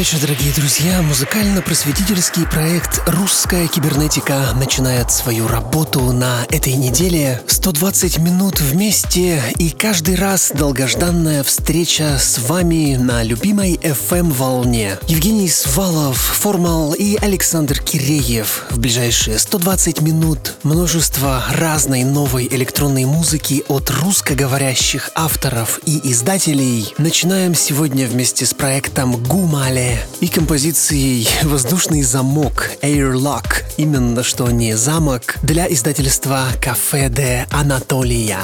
Вечер, дорогие друзья. Музыкально-просветительский проект «Русская кибернетика» начинает свою работу на этой неделе. 120 минут вместе и каждый раз долгожданная встреча с вами на любимой FM-волне. Евгений Свалов, Формал и Александр Киреев. В ближайшие 120 минут множество разной новой электронной музыки от русскоговорящих авторов и издателей. Начинаем сегодня вместе с проектом «Гумали» И композицией «Воздушный замок» Airlock, именно что не замок, для издательства «Кафе де Анатолия».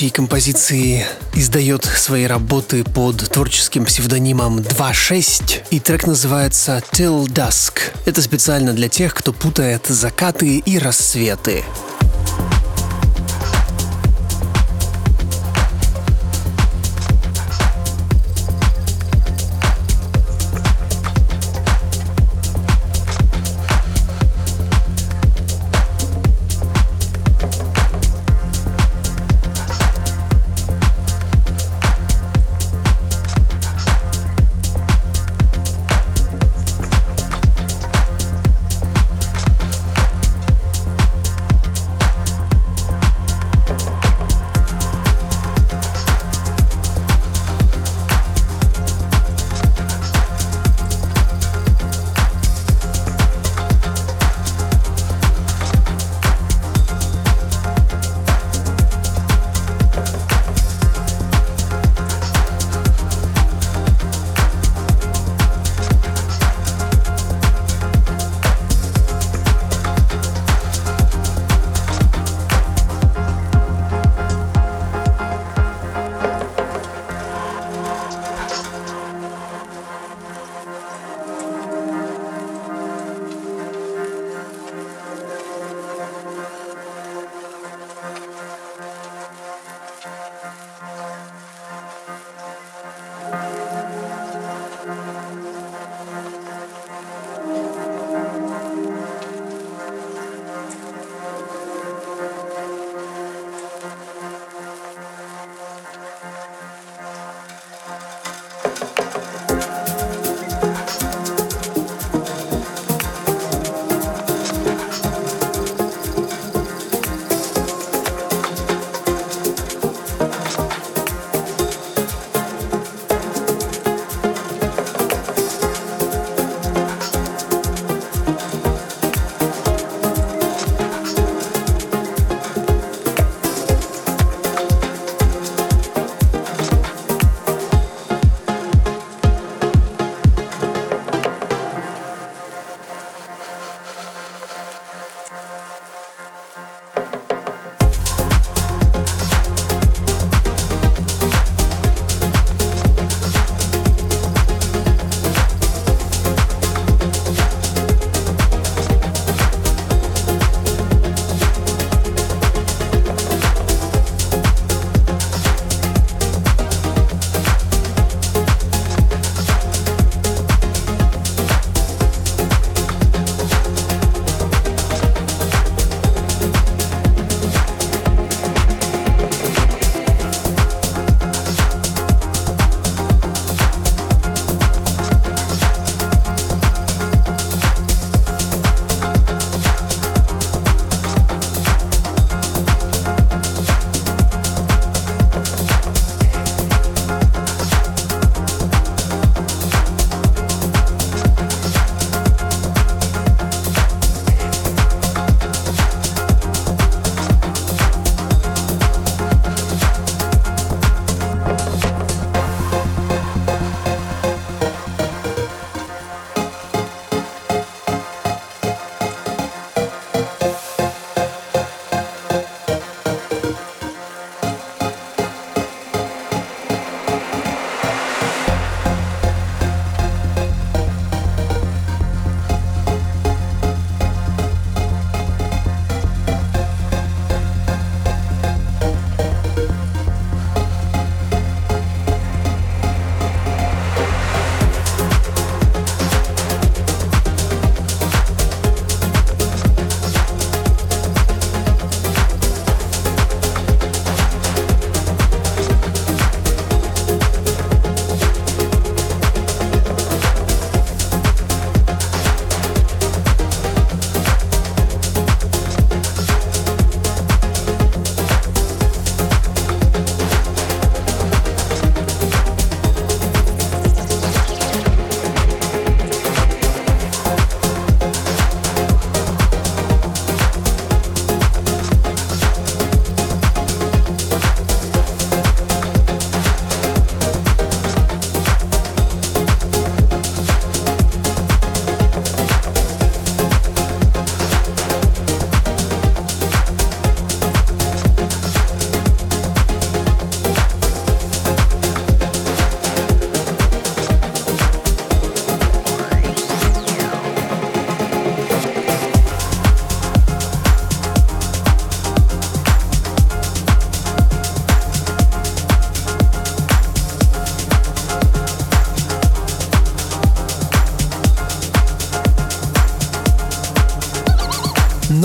Следующей композиции издает свои работы под творческим псевдонимом 2.6, и трек называется Till Dusk. Это специально для тех, кто путает закаты и рассветы.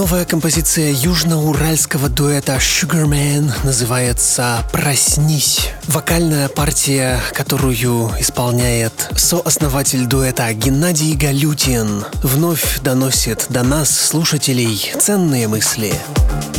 Новая композиция южноуральского дуэта Sugarman называется «Проснись». Вокальная партия, которую исполняет сооснователь дуэта Геннадий Галютин, вновь доносит до нас, слушателей, ценные мысли. еще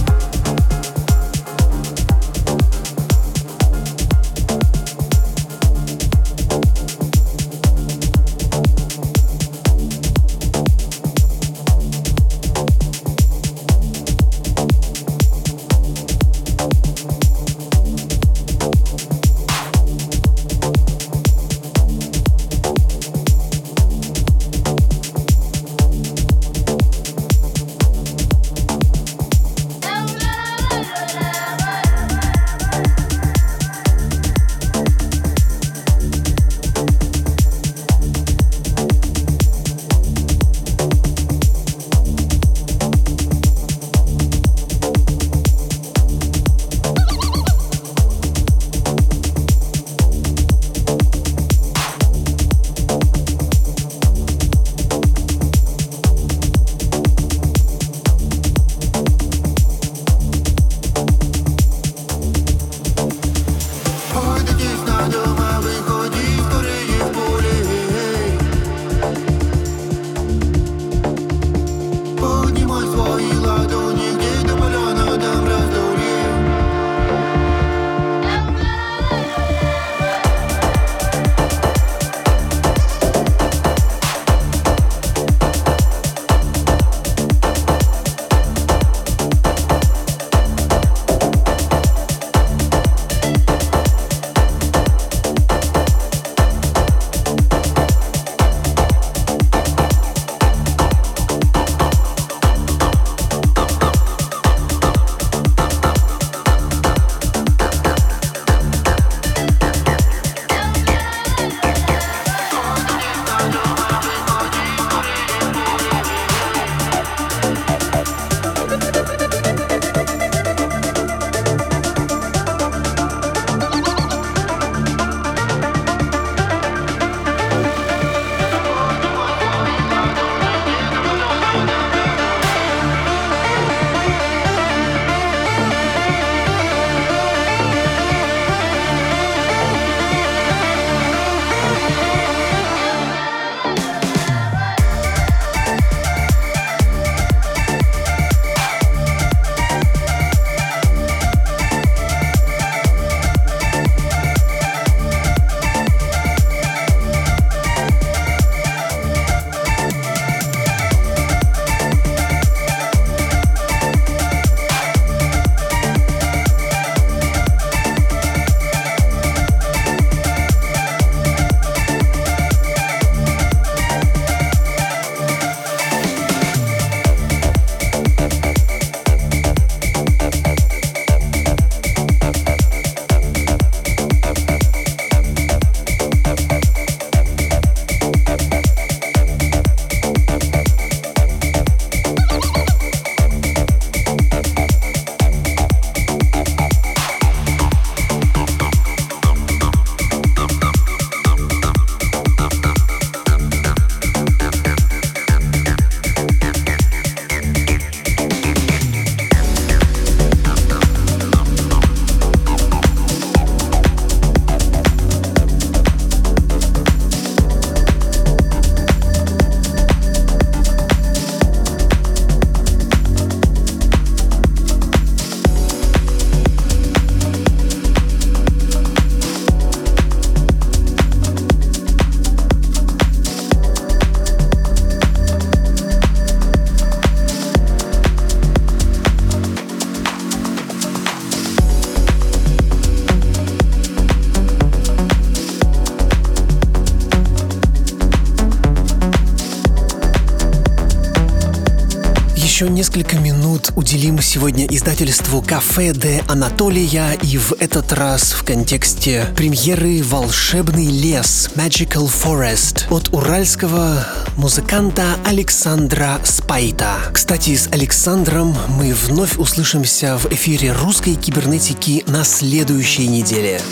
сегодня издательству «Кафе де Анатолия» и в этот раз в контексте премьеры «Волшебный лес» Magical Forest от уральского музыканта Александра Спайта. Кстати, с Александром мы вновь услышимся в эфире русской кибернетики на следующей неделе.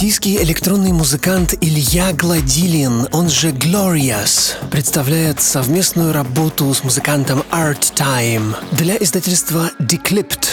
Российский электронный музыкант Илья Гладилин, он же Glorious, представляет совместную работу с музыкантом Art Time для издательства Declipped.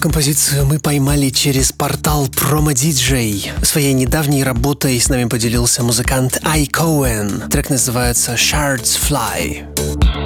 Композицию мы поймали через портал Promo DJ. Своей недавней работой с нами поделился музыкант Ай Коэн. Трек называется Shards Fly.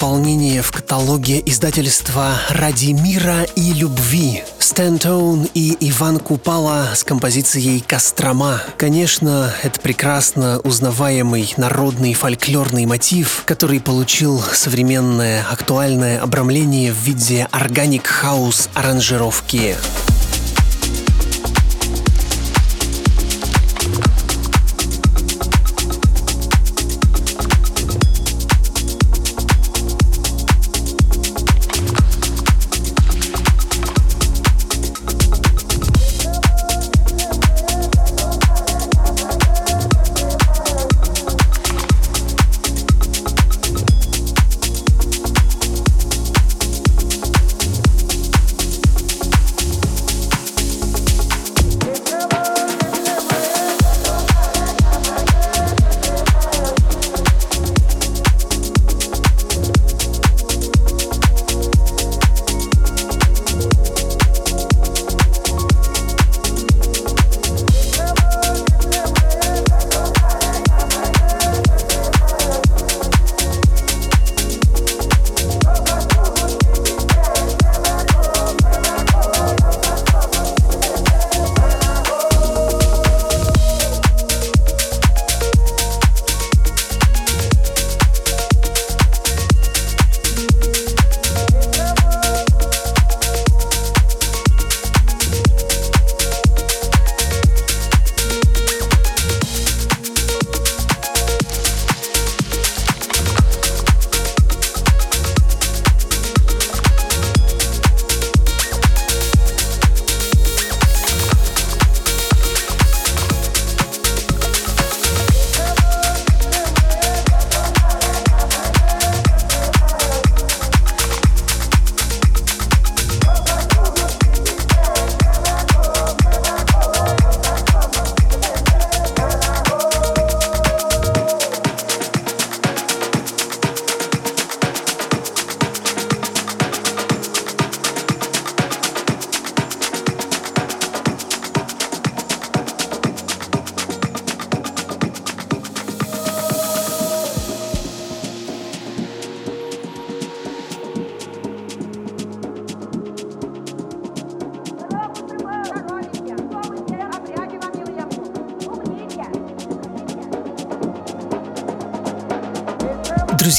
Пополнение в каталоге издательства «Ради мира и любви» Стэнтоун и Иван Купала с композицией «Кострома». Конечно, это прекрасно узнаваемый народный фольклорный мотив, который получил современное актуальное обрамление в виде органик-хаус аранжировки.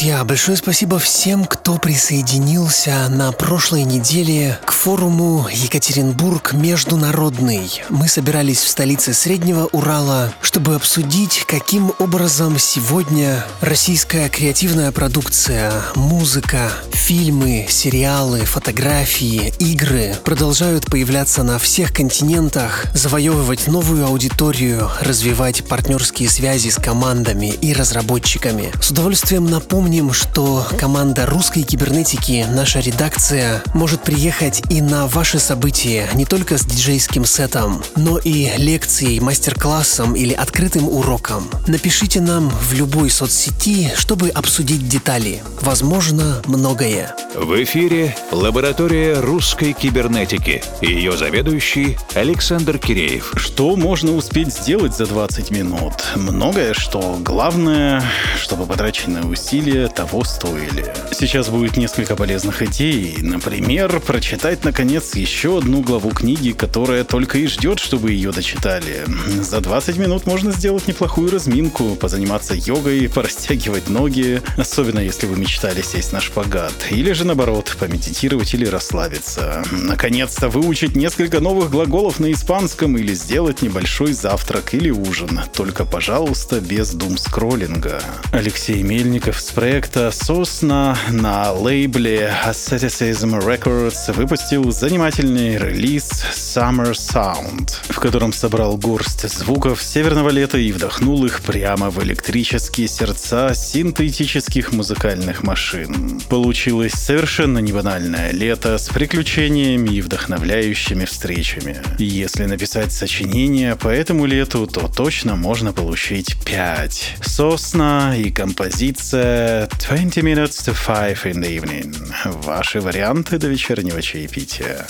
Друзья, большое спасибо всем, кто присоединился на прошлой неделе к форуму Екатеринбург Международный. Мы собирались в столице Среднего Урала, чтобы обсудить, каким образом сегодня российская креативная продукция, музыка, фильмы, сериалы, фотографии, игры продолжают появляться на всех континентах, завоевывать новую аудиторию, развивать партнерские связи с командами и разработчиками. С удовольствием напомним, что команда русской кибернетики, наша редакция, может приехать и на ваши события не только с диджейским сетом, но и лекцией, мастер-классом или открытым уроком. Напишите нам в любой соцсети, чтобы обсудить детали. Возможно, многое. В эфире лаборатория русской кибернетики и ее заведующий Александр Киреев. Что можно успеть сделать за 20 минут? Многое что. Главное, чтобы потраченные усилия того стоили. Сейчас будет несколько полезных идей. Например, прочитать наконец еще одну главу книги, которая только и ждет, чтобы ее дочитали. За 20 минут можно сделать неплохую разминку, позаниматься йогой, порастягивать ноги, особенно если вы мечтали сесть на шпагат. Или же наоборот, помедитировать или расслабиться. Наконец-то выучить несколько новых глаголов на испанском или сделать небольшой завтрак или ужин. Только, пожалуйста, без дум-скроллинга. Алексей Мельников с проекта «Сосна» на лейбле Asceticism Records выпустил занимательный релиз Summer Sound, в котором собрал горсть звуков северного лета и вдохнул их прямо в электрические сердца синтетических музыкальных машин. Получилось совершенно небанальное лето с приключениями и вдохновляющими встречами. Если написать сочинение по этому лету, то точно можно получить 5. Сосна и композиция 20 minutes to 5 in the evening. Ваши варианты до вечернего чаепития развития.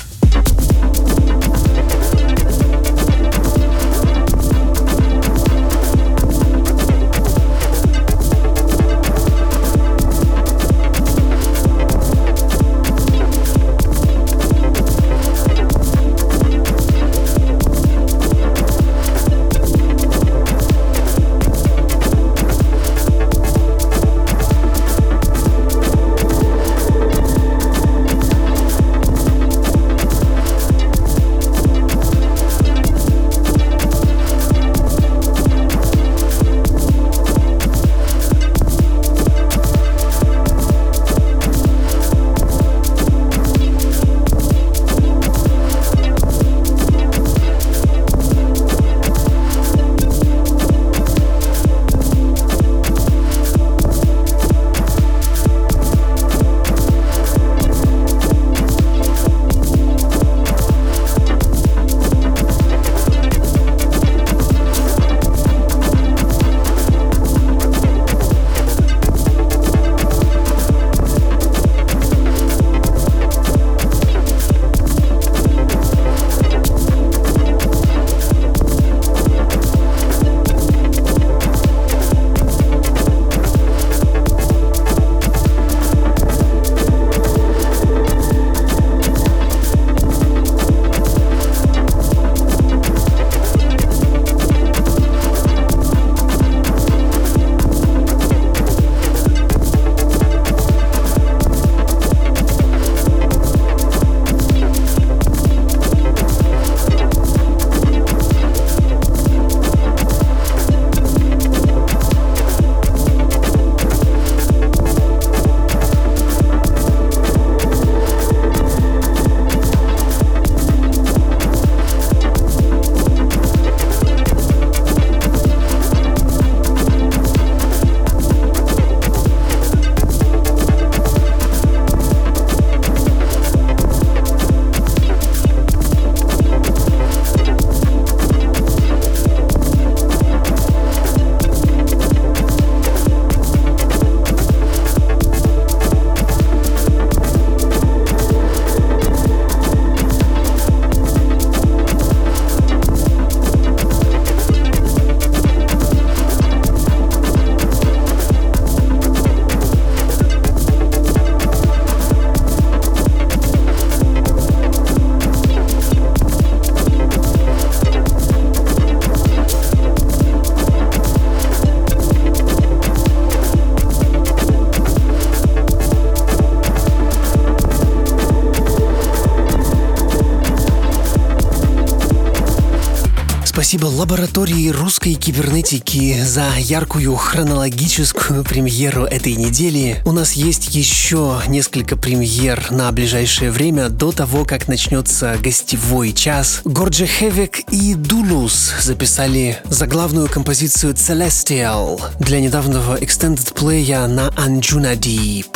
Спасибо лаборатории русской кибернетики за яркую хронологическую премьеру этой недели. У нас есть еще несколько премьер на ближайшее время до того, как начнется гостевой час. Горджи Хевик и Дулус записали заглавную композицию Celestial для недавнего extended плея на Anjuna Deep.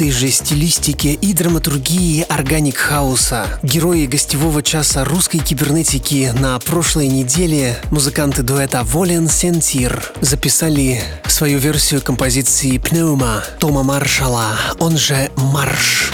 Этой же стилистике и драматургии органик хауса. Герои гостевого часа русской кибернетики на прошлой неделе музыканты дуэта Волен Сентир записали свою версию композиции «Пнeuма» Тома Маршала, он же «Марш».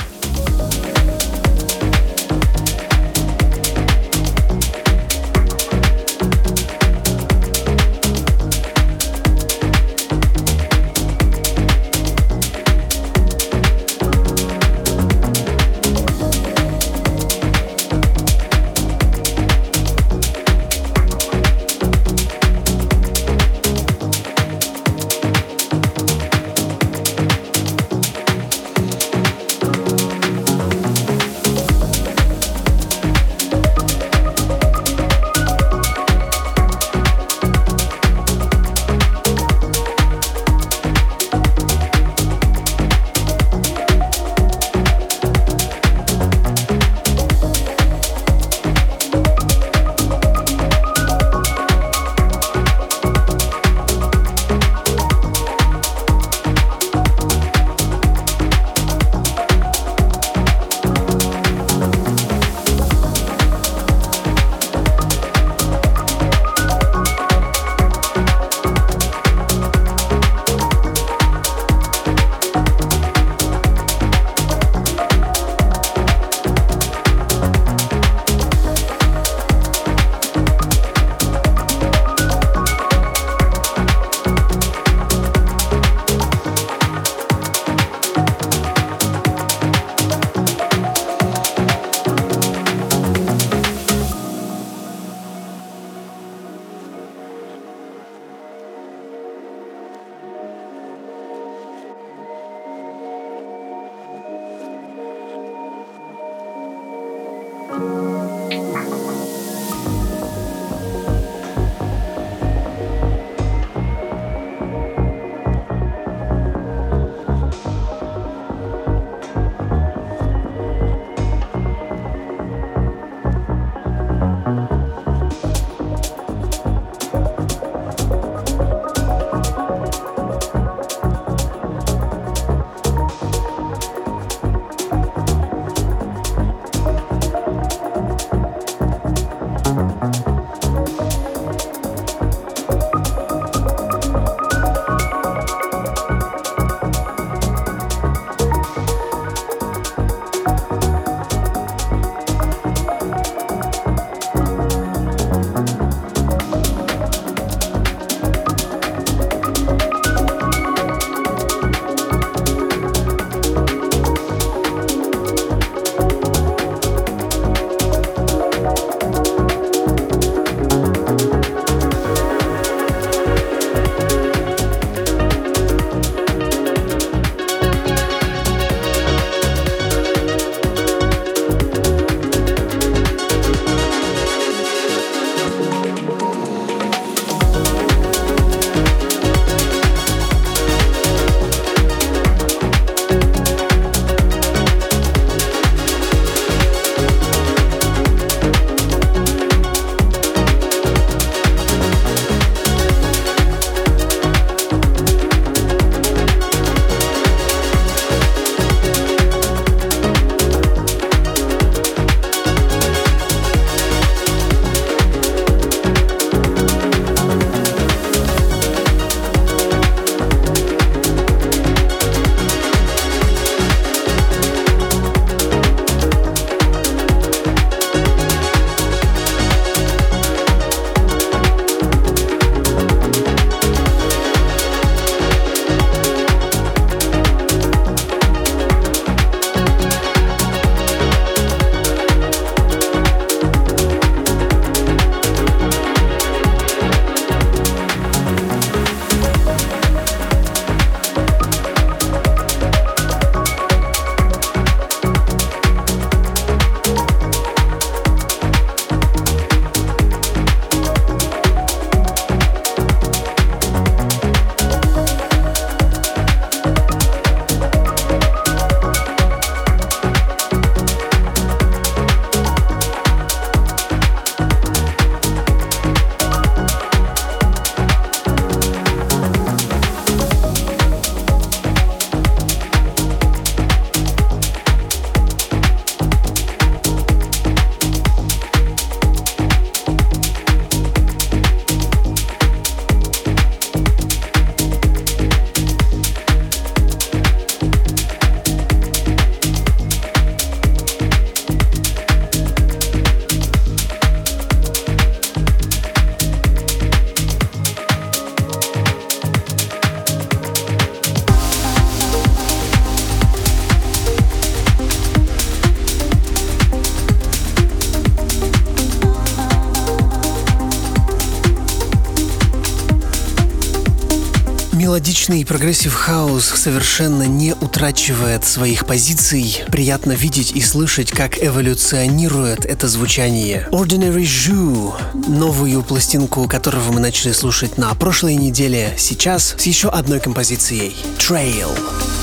Мелодичный progressive house совершенно не утрачивает своих позиций. Приятно видеть и слышать, как эволюционирует это звучание. Ordinary Ju, новую пластинку которого мы начали слушать на прошлой неделе, сейчас с еще одной композицией Trail. дома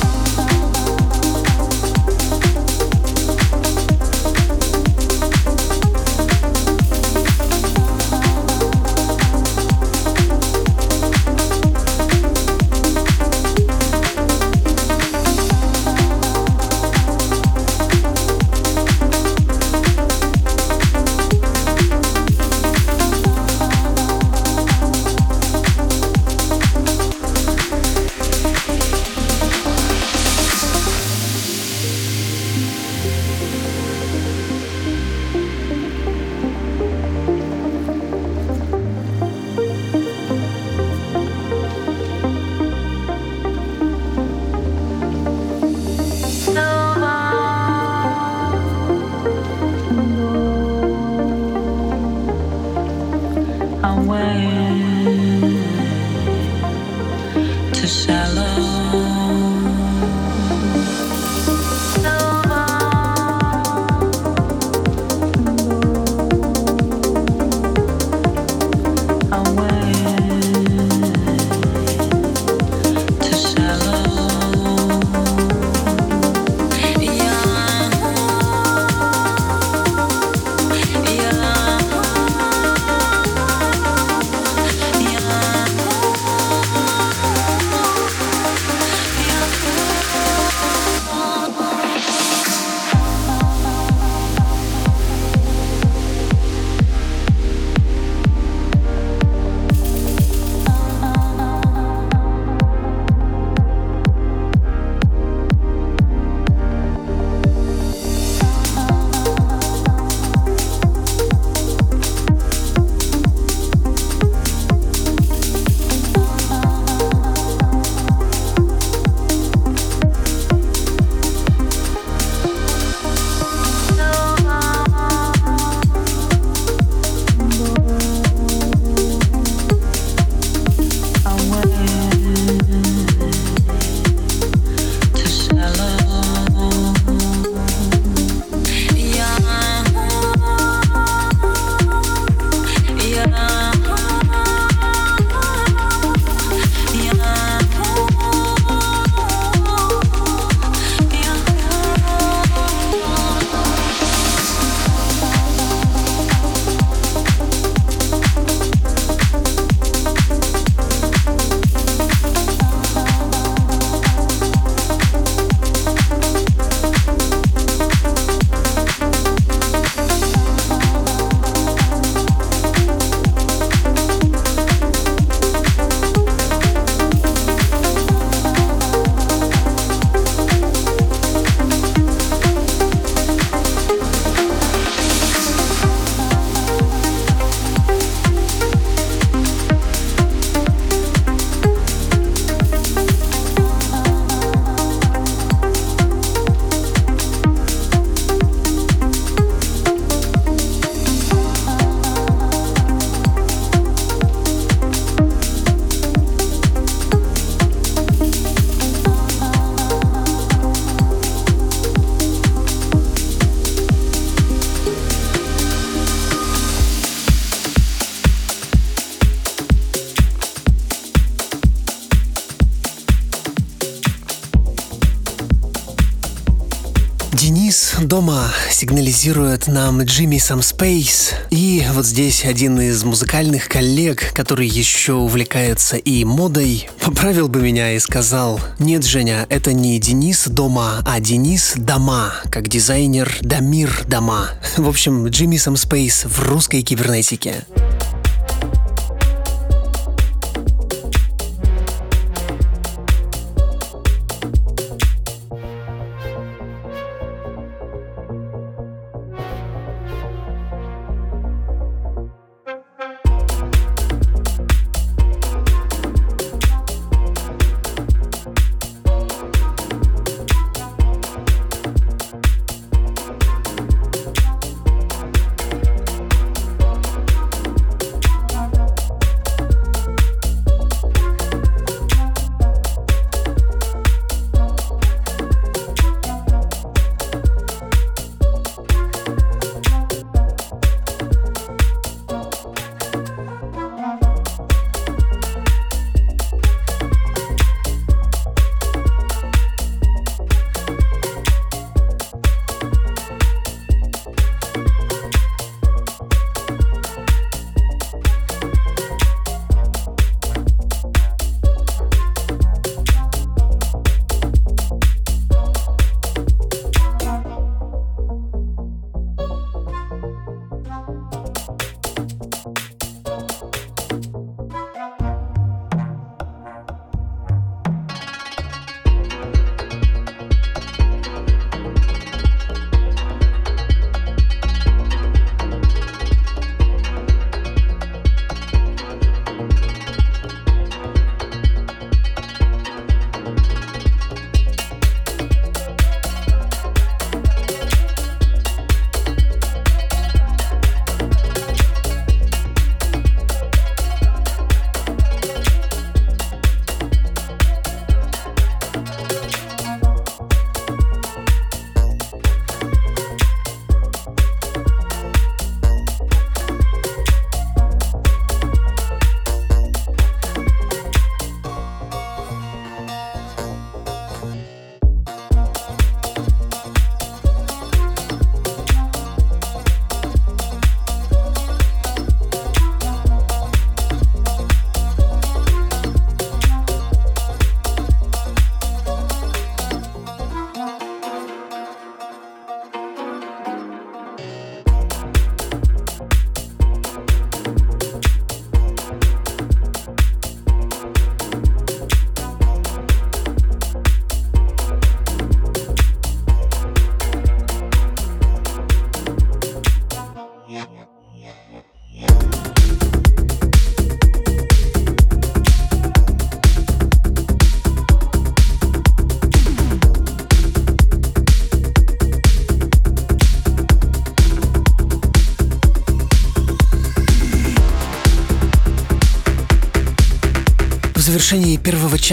сигнализирует нам Джимми Space. И вот здесь один из музыкальных коллег, который еще увлекается и модой, поправил бы меня и сказал, нет, Женя, это не Денис дома, а Денис дома, как дизайнер Дамир дома. В общем, Джимми Space в русской кибернетике.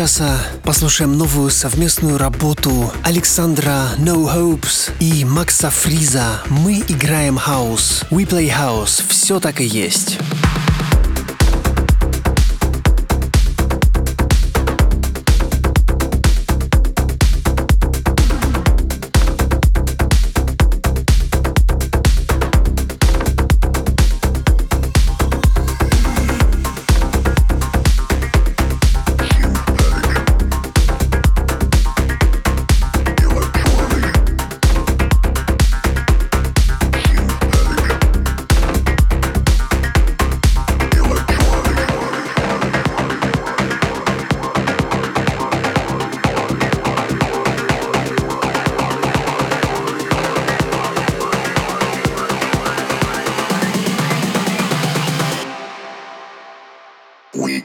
Часа послушаем новую совместную работу Александра No Hopes и Макса Фриза «Мы играем хаус». We Play House. Все так и есть. We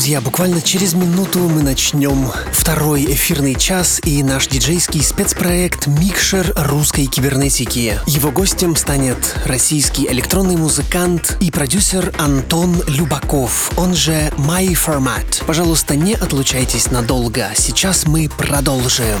Друзья, буквально через минуту мы начнем второй эфирный час и наш диджейский спецпроект «Микшер русской кибернетики». Его гостем станет российский электронный музыкант и продюсер Антон Любаков, он же My Format. Пожалуйста, не отлучайтесь надолго, сейчас мы продолжим.